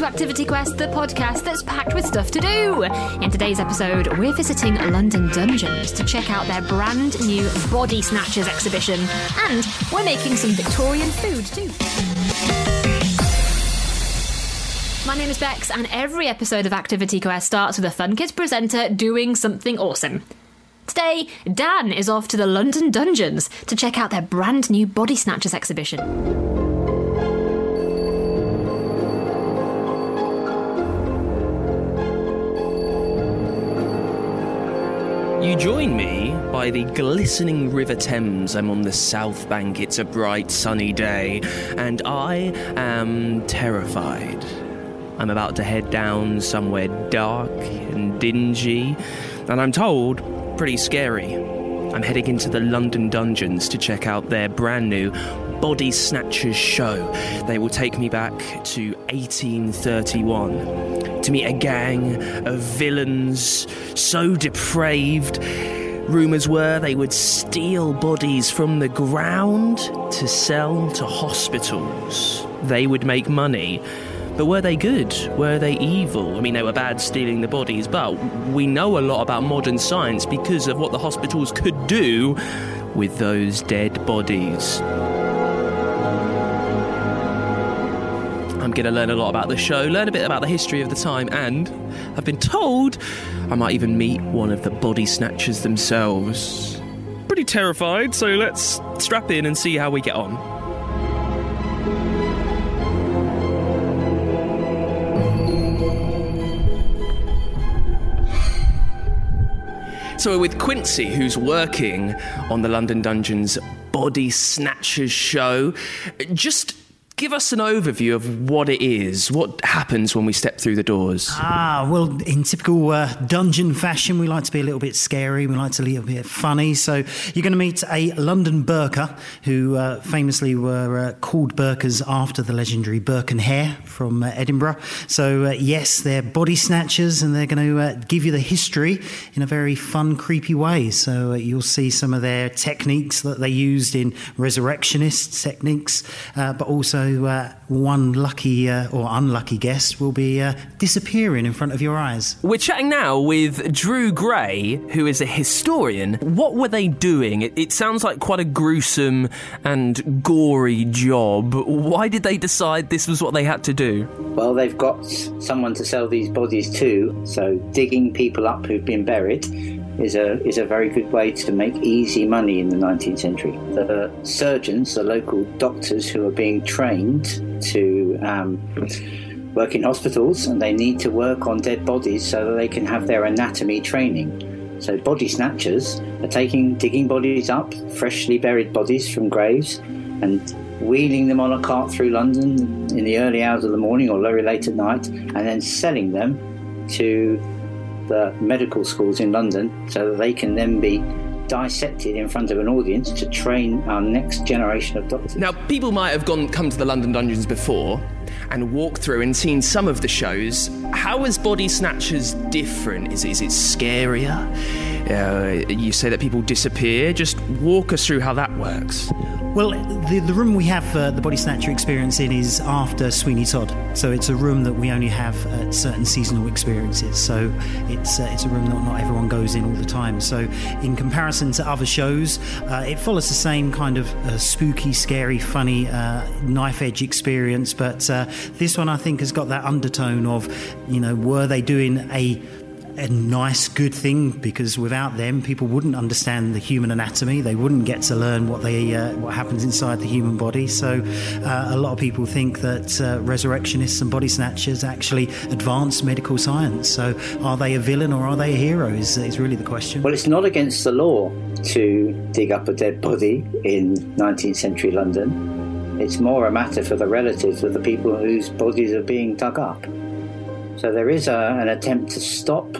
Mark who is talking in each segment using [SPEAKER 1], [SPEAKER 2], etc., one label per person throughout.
[SPEAKER 1] to Activity Quest, the podcast that's packed with stuff to do. In today's episode, we're visiting London Dungeons to check out their brand new Body Snatchers exhibition, and we're making some Victorian food too. My name is Bex, and every episode of Activity Quest starts with a Fun Kids presenter doing something awesome. Today, Dan is off to the London Dungeons to check out their brand new Body Snatchers exhibition.
[SPEAKER 2] Join me by the glistening River Thames. I'm on the south bank. It's a bright, sunny day, and I am terrified. I'm about to head down somewhere dark and dingy, and I'm told pretty scary. I'm heading into the London dungeons to check out their brand new Body Snatchers show. They will take me back to 1831 to meet a gang of villains so depraved. Rumours were they would steal bodies from the ground to sell to hospitals. They would make money. But were they good? Were they evil? I mean, they were bad stealing the bodies, but we know a lot about modern science because of what the hospitals could do with those dead bodies. I'm going to learn a lot about the show, learn a bit about the history of the time, and I've been told I might even meet one of the body snatchers themselves. Pretty terrified, so let's strap in and see how we get on. So we're with Quincy, who's working on the London Dungeons Body Snatchers show. Just give us an overview of what it is. What happens when we step through the doors?
[SPEAKER 3] Ah, well, in typical uh, dungeon fashion, we like to be a little bit scary. We like to be a bit funny. So you're going to meet a London Burker, who uh, famously were uh, called Burkers after the legendary Burke and Hare from uh, Edinburgh. So uh, yes, they're body snatchers, and they're going to uh, give you the history in a very fun, creepy way. So you'll see some of their techniques that they used in resurrectionist techniques, but also uh, one lucky uh, or unlucky guest will be uh, disappearing in front of your eyes.
[SPEAKER 2] We're chatting now with Drew Gray, who is a historian. What were they doing? It, it sounds like quite a gruesome and gory job. Why did they decide this was what they had to do?
[SPEAKER 4] Well, they've got someone to sell these bodies to, so digging people up who've been buried is a is a very good way to make easy money in the 19th century. The surgeons, the local doctors who are being trained to um, work in hospitals, and they need to work on dead bodies so that they can have their anatomy training. So body snatchers are taking digging bodies up, freshly buried bodies from graves, and wheeling them on a cart through London in the early hours of the morning or very late at night, and then selling them to the medical schools in London so that they can then be dissected in front of an audience to train our next generation of doctors.
[SPEAKER 2] Now, people might have gone come to the London Dungeons before and walked through and seen some of the shows. How is Body Snatchers different? Is, is it scarier? Uh, you say that people disappear. Just walk us through how that works.
[SPEAKER 3] Well, the, the room we have uh, the Body Snatcher experience in is after Sweeney Todd. So it's a room that we only have at certain seasonal experiences. So it's, uh, it's a room that not everyone goes in all the time. So, in comparison to other shows, uh, it follows the same kind of uh, spooky, scary, funny, uh, knife edge experience. But uh, this one, I think, has got that undertone of, you know, were they doing a a nice, good thing because without them, people wouldn't understand the human anatomy. They wouldn't get to learn what they uh, what happens inside the human body. So, uh, a lot of people think that uh, resurrectionists and body snatchers actually advance medical science. So, are they a villain or are they a hero? Is, is really the question.
[SPEAKER 4] Well, it's not against the law to dig up a dead body in 19th century London. It's more a matter for the relatives of the people whose bodies are being dug up. So there is a, an attempt to stop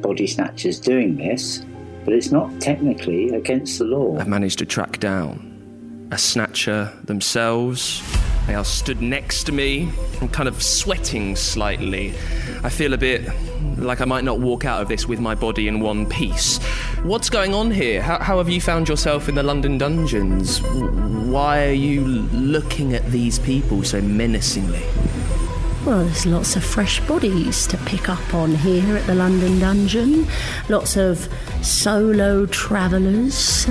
[SPEAKER 4] body snatchers doing this, but it's not technically against the law.
[SPEAKER 2] I've managed to track down a snatcher themselves. They are stood next to me. I'm kind of sweating slightly. I feel a bit like I might not walk out of this with my body in one piece. What's going on here? How, how have you found yourself in the London dungeons? Why are you looking at these people so menacingly?
[SPEAKER 5] Well, there's lots of fresh bodies to pick up on here at the London Dungeon. Lots of solo travellers.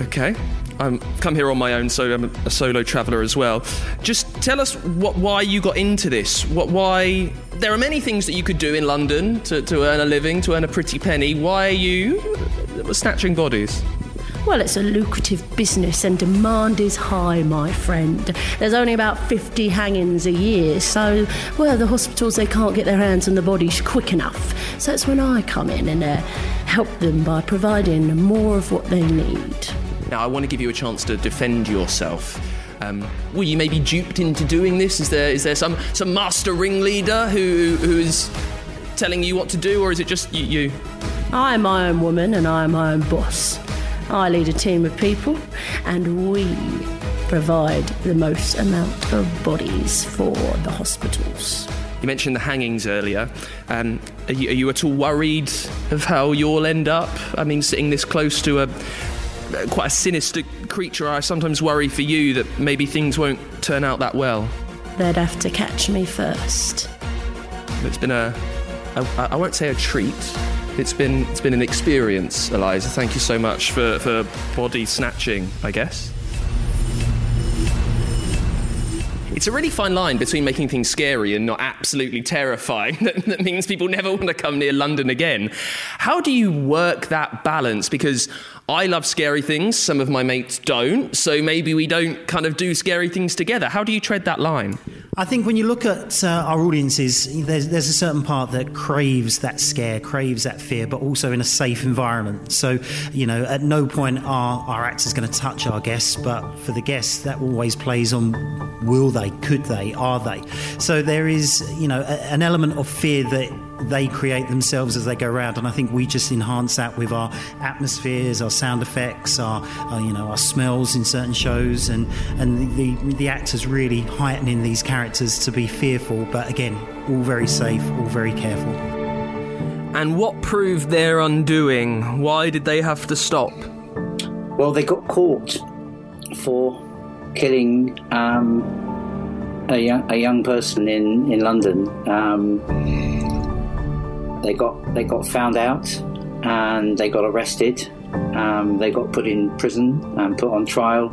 [SPEAKER 2] Okay. I'm come here on my own, so I'm a solo traveller as well. Just tell us what, why you got into this. What, why? There are many things that you could do in London to, to earn a living, to earn a pretty penny. Why are you snatching bodies?
[SPEAKER 5] Well, it's a lucrative business and demand is high, my friend. There's only about 50 hangings a year, so, well, the hospitals, they can't get their hands on the bodies quick enough. So it's when I come in and uh, help them by providing more of what they need.
[SPEAKER 2] Now, I want to give you a chance to defend yourself. Um, were you maybe duped into doing this? Is there is there some some master ringleader who who is telling you what to do, or is it just you? you?
[SPEAKER 5] I am my own woman and I am my own boss. I lead a team of people, and we provide the most amount of bodies for the hospitals.
[SPEAKER 2] You mentioned the hangings earlier. Um, are, you, are you at all worried of how you'll end up? I mean, sitting this close to a quite a sinister creature, I sometimes worry for you that maybe things won't turn out that well.
[SPEAKER 5] They'd have to catch me first.
[SPEAKER 2] It's been a, a I won't say a treat. It's been it's been an experience, Eliza. Thank you so much for, for body snatching, I guess. It's a really fine line between making things scary and not absolutely terrifying. that means people never want to come near London again. How do you work that balance? Because I love scary things, some of my mates don't, so maybe we don't kind of do scary things together. How do you tread that line?
[SPEAKER 3] I think when you look at uh, our audiences, there's, there's a certain part that craves that scare, craves that fear, but also in a safe environment. So, you know, at no point are our actors going to touch our guests, but for the guests, that always plays on will they, could they, are they. So there is, you know, a, an element of fear that they create themselves as they go around. And I think we just enhance that with our atmospheres, our sound effects, our, our you know our smells in certain shows, and and the, the, the actors really heightening these characters to be fearful, but again, all very safe, all very careful.
[SPEAKER 2] And what proved their undoing? Why did they have to stop?
[SPEAKER 4] Well, they got caught for killing um, a, young, a young person in in London. Um, they got they got found out and they got arrested. Um, they got put in prison and put on trial,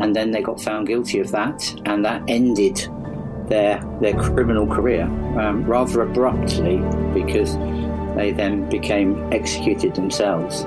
[SPEAKER 4] and then they got found guilty of that, and that ended their their criminal career um, rather abruptly because they then became executed themselves.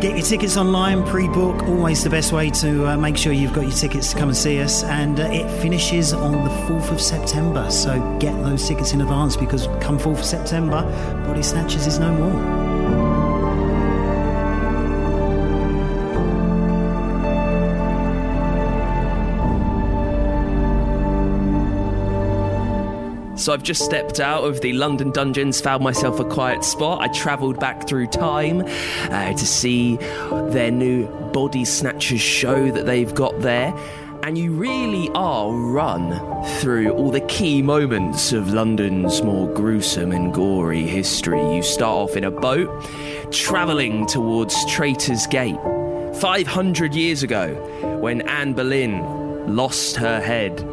[SPEAKER 3] Get your tickets online, pre book, always the best way to uh, make sure you've got your tickets to come and see us. And uh, it finishes on the 4th of September, so get those tickets in advance because come 4th of September, Body Snatchers is no more.
[SPEAKER 2] So I've just stepped out of the London dungeons, found myself a quiet spot. I travelled back through time uh, to see their new Body Snatchers show that they've got there. And you really are run through all the key moments of London's more gruesome and gory history. You start off in a boat, travelling towards Traitor's Gate. 500 years ago, when Anne Boleyn lost her head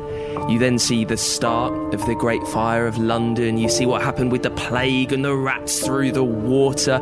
[SPEAKER 2] you then see the start of the Great Fire of London. You see what happened with the plague and the rats through the water.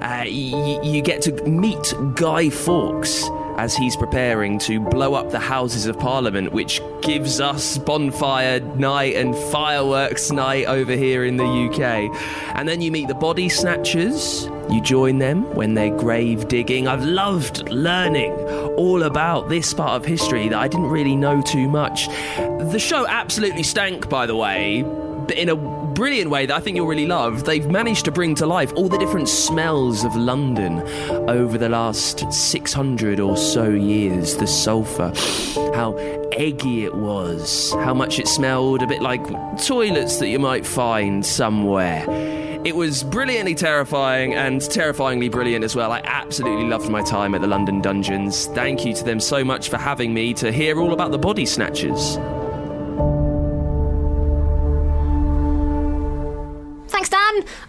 [SPEAKER 2] Uh, you get to meet Guy Fawkes as he's preparing to blow up the Houses of Parliament, which gives us bonfire night and fireworks night over here in the UK. And then you meet the body snatchers. You join them when they're grave digging. I've loved learning all about this part of history that I didn't really know too much. The show absolutely stank, by the way, but in a brilliant way that I think you'll really love. They've managed to bring to life all the different smells of London over the last 600 or so years. The sulphur, how eggy it was, how much it smelled a bit like toilets that you might find somewhere. It was brilliantly terrifying and terrifyingly brilliant as well. I absolutely loved my time at the London Dungeons. Thank you to them so much for having me to hear all about the body snatchers.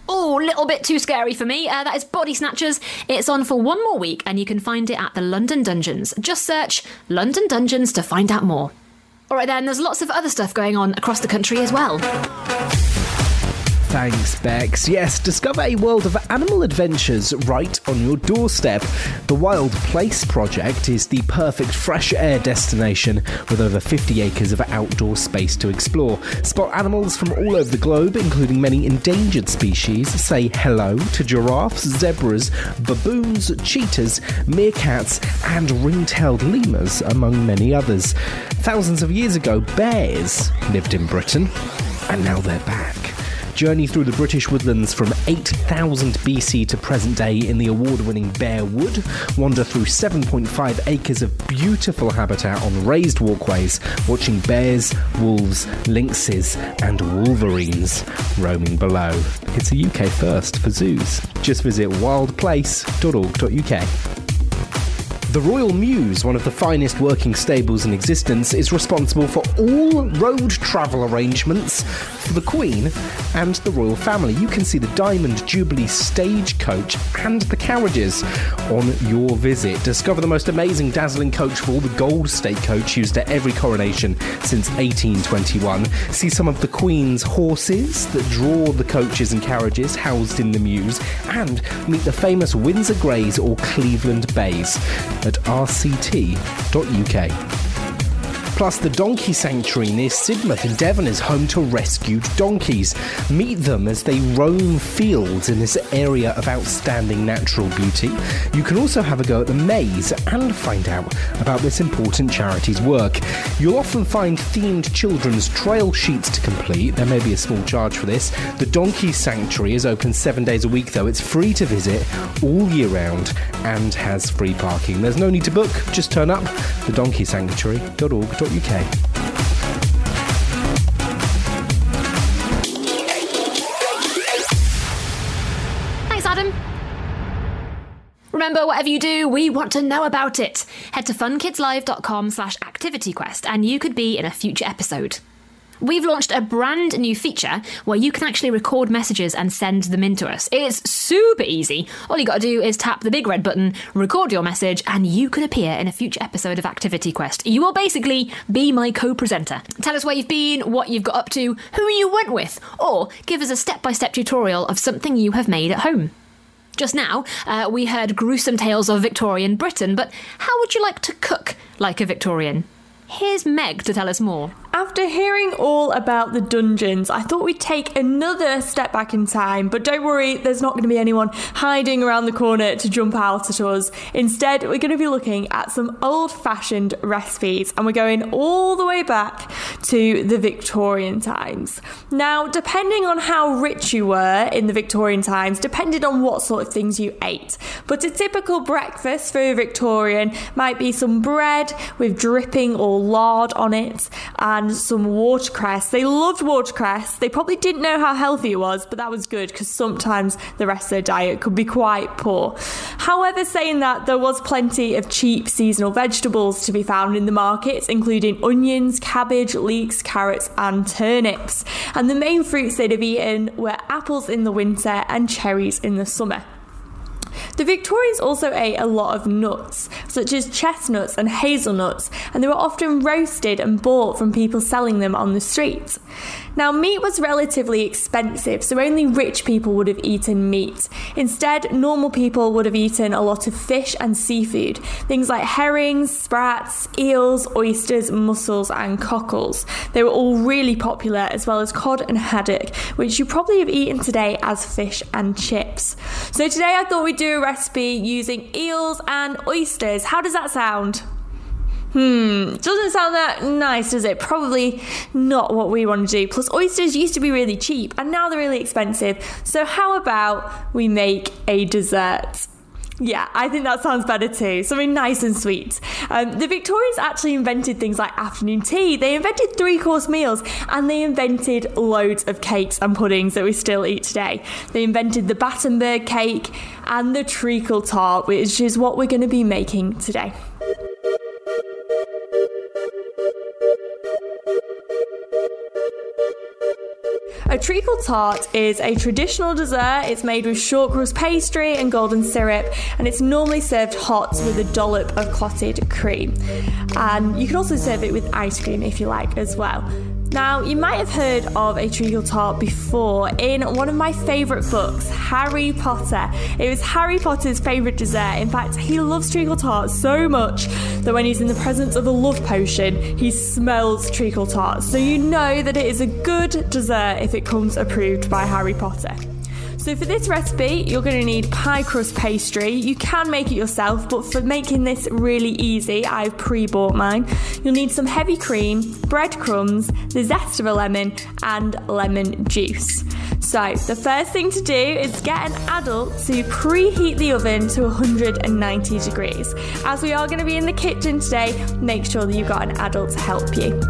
[SPEAKER 1] Oh, a little bit too scary for me. Uh, that is Body Snatchers. It's on for one more week, and you can find it at the London Dungeons. Just search London Dungeons to find out more. All right, then, there's lots of other stuff going on across the country as well.
[SPEAKER 6] Thanks, Bex. Yes, discover a world of animal adventures right on your doorstep. The Wild Place Project is the perfect fresh air destination with over 50 acres of outdoor space to explore. Spot animals from all over the globe, including many endangered species. Say hello to giraffes, zebras, baboons, cheetahs, meerkats, and ring tailed lemurs, among many others. Thousands of years ago, bears lived in Britain, and now they're back. Journey through the British woodlands from 8000 BC to present day in the award winning Bear Wood. Wander through 7.5 acres of beautiful habitat on raised walkways, watching bears, wolves, lynxes, and wolverines roaming below. It's a UK first for zoos. Just visit wildplace.org.uk. The Royal Mews, one of the finest working stables in existence, is responsible for all road travel arrangements for the Queen and the royal family. You can see the Diamond Jubilee State Coach and the carriages on your visit. Discover the most amazing, dazzling coach for all the Gold State Coach used at every coronation since 1821. See some of the Queen's horses that draw the coaches and carriages housed in the Mews, and meet the famous Windsor Greys or Cleveland Bays at rct.uk. Plus, the Donkey Sanctuary near Sidmouth in Devon is home to rescued donkeys. Meet them as they roam fields in this area of outstanding natural beauty. You can also have a go at the maze and find out about this important charity's work. You'll often find themed children's trail sheets to complete. There may be a small charge for this. The Donkey Sanctuary is open seven days a week, though. It's free to visit all year round and has free parking. There's no need to book, just turn up. the TheDonkeySanctuary.org.uk.
[SPEAKER 1] Thanks, Adam. Remember, whatever you do, we want to know about it. Head to funkidslive.com slash activityquest and you could be in a future episode. We've launched a brand new feature where you can actually record messages and send them in to us. It's super easy. All you got to do is tap the big red button, record your message, and you can appear in a future episode of Activity Quest. You will basically be my co presenter. Tell us where you've been, what you've got up to, who you went with, or give us a step by step tutorial of something you have made at home. Just now, uh, we heard gruesome tales of Victorian Britain, but how would you like to cook like a Victorian? Here's Meg to tell us more.
[SPEAKER 7] After hearing all about the dungeons, I thought we'd take another step back in time, but don't worry, there's not going to be anyone hiding around the corner to jump out at us. Instead, we're going to be looking at some old fashioned recipes, and we're going all the way back to the Victorian times. Now, depending on how rich you were in the Victorian times, depended on what sort of things you ate, but a typical breakfast for a Victorian might be some bread with dripping or lard on it and some watercress. They loved watercress. They probably didn't know how healthy it was, but that was good because sometimes the rest of their diet could be quite poor. However, saying that, there was plenty of cheap seasonal vegetables to be found in the markets, including onions, cabbage, leeks, carrots, and turnips. And the main fruits they'd have eaten were apples in the winter and cherries in the summer. The Victorians also ate a lot of nuts, such as chestnuts and hazelnuts, and they were often roasted and bought from people selling them on the street. Now, meat was relatively expensive, so only rich people would have eaten meat. Instead, normal people would have eaten a lot of fish and seafood, things like herrings, sprats, eels, oysters, mussels, and cockles. They were all really popular, as well as cod and haddock, which you probably have eaten today as fish and chips. So, today I thought we'd do a recipe using eels and oysters. How does that sound? Hmm, doesn't sound that nice, does it? Probably not what we want to do. Plus, oysters used to be really cheap and now they're really expensive. So, how about we make a dessert? Yeah, I think that sounds better too. Something nice and sweet. Um, the Victorians actually invented things like afternoon tea. They invented three course meals and they invented loads of cakes and puddings that we still eat today. They invented the Battenberg cake and the treacle tart, which is what we're going to be making today. A treacle tart is a traditional dessert. It's made with shortcrust pastry and golden syrup, and it's normally served hot with a dollop of clotted cream. And you can also serve it with ice cream if you like as well. Now, you might have heard of a treacle tart before in one of my favourite books, Harry Potter. It was Harry Potter's favourite dessert. In fact, he loves treacle tart so much that when he's in the presence of a love potion, he smells treacle tart. So you know that it is a good dessert if it comes approved by Harry Potter. So for this recipe, you're going to need pie crust pastry. You can make it yourself, but for making this really easy, I've pre-bought mine. You'll need some heavy cream, breadcrumbs, the zest of a lemon, and lemon juice. So the first thing to do is get an adult to preheat the oven to 190 degrees. As we are going to be in the kitchen today, make sure that you've got an adult to help you.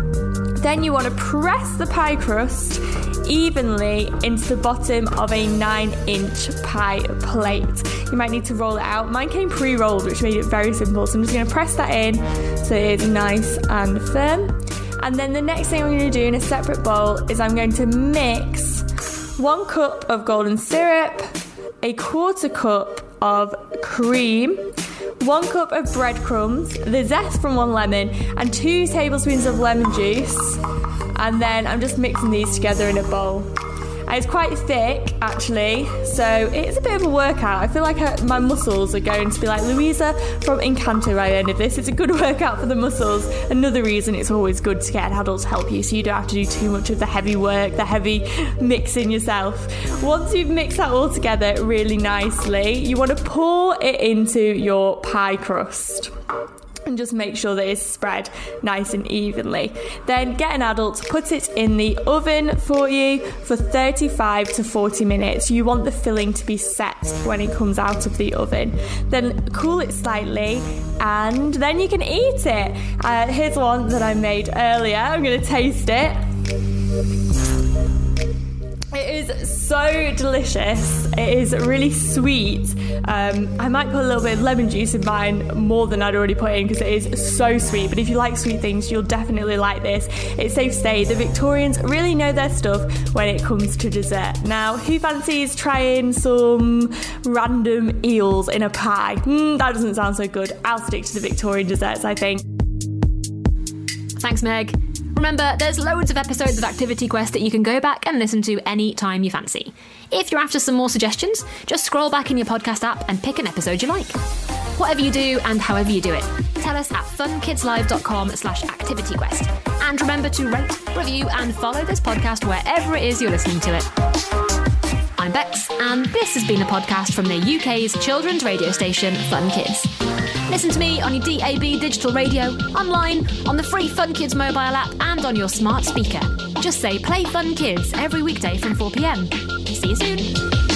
[SPEAKER 7] Then you want to press the pie crust evenly into the bottom of a 9 inch pie plate. You might need to roll it out. Mine came pre rolled, which made it very simple. So I'm just going to press that in so it's nice and firm. And then the next thing I'm going to do in a separate bowl is I'm going to mix one cup of golden syrup, a quarter cup of cream, one cup of breadcrumbs, the zest from one lemon, and two tablespoons of lemon juice. And then I'm just mixing these together in a bowl. And it's quite thick, actually, so it's a bit of a workout. I feel like my muscles are going to be like Luisa from Encanto by the end of this. It's a good workout for the muscles. Another reason it's always good to get an adult to help you so you don't have to do too much of the heavy work, the heavy mixing yourself. Once you've mixed that all together really nicely, you want to pour it into your pie crust and just make sure that it's spread nice and evenly. Then get an adult, put it in the oven for you for 35 to 40 minutes. You want the filling to be set when it comes out of the oven. Then cool it slightly and then you can eat it. Uh, here's one that I made earlier. I'm going to taste it. Is so delicious. It is really sweet. Um, I might put a little bit of lemon juice in mine more than I'd already put in because it is so sweet. But if you like sweet things, you'll definitely like this. It's safe to say the Victorians really know their stuff when it comes to dessert. Now, who fancies trying some random eels in a pie? Mm, that doesn't sound so good. I'll stick to the Victorian desserts, I think.
[SPEAKER 1] Thanks, Meg. Remember, there's loads of episodes of Activity Quest that you can go back and listen to any time you fancy. If you're after some more suggestions, just scroll back in your podcast app and pick an episode you like. Whatever you do and however you do it, tell us at funkidslive.com slash activityquest. And remember to rate, review, and follow this podcast wherever it is you're listening to it. I'm Bex, and this has been a podcast from the UK's children's radio station, Fun Kids. Listen to me on your DAB digital radio, online, on the free Fun Kids mobile app, and on your smart speaker. Just say Play Fun Kids every weekday from 4pm. See you soon.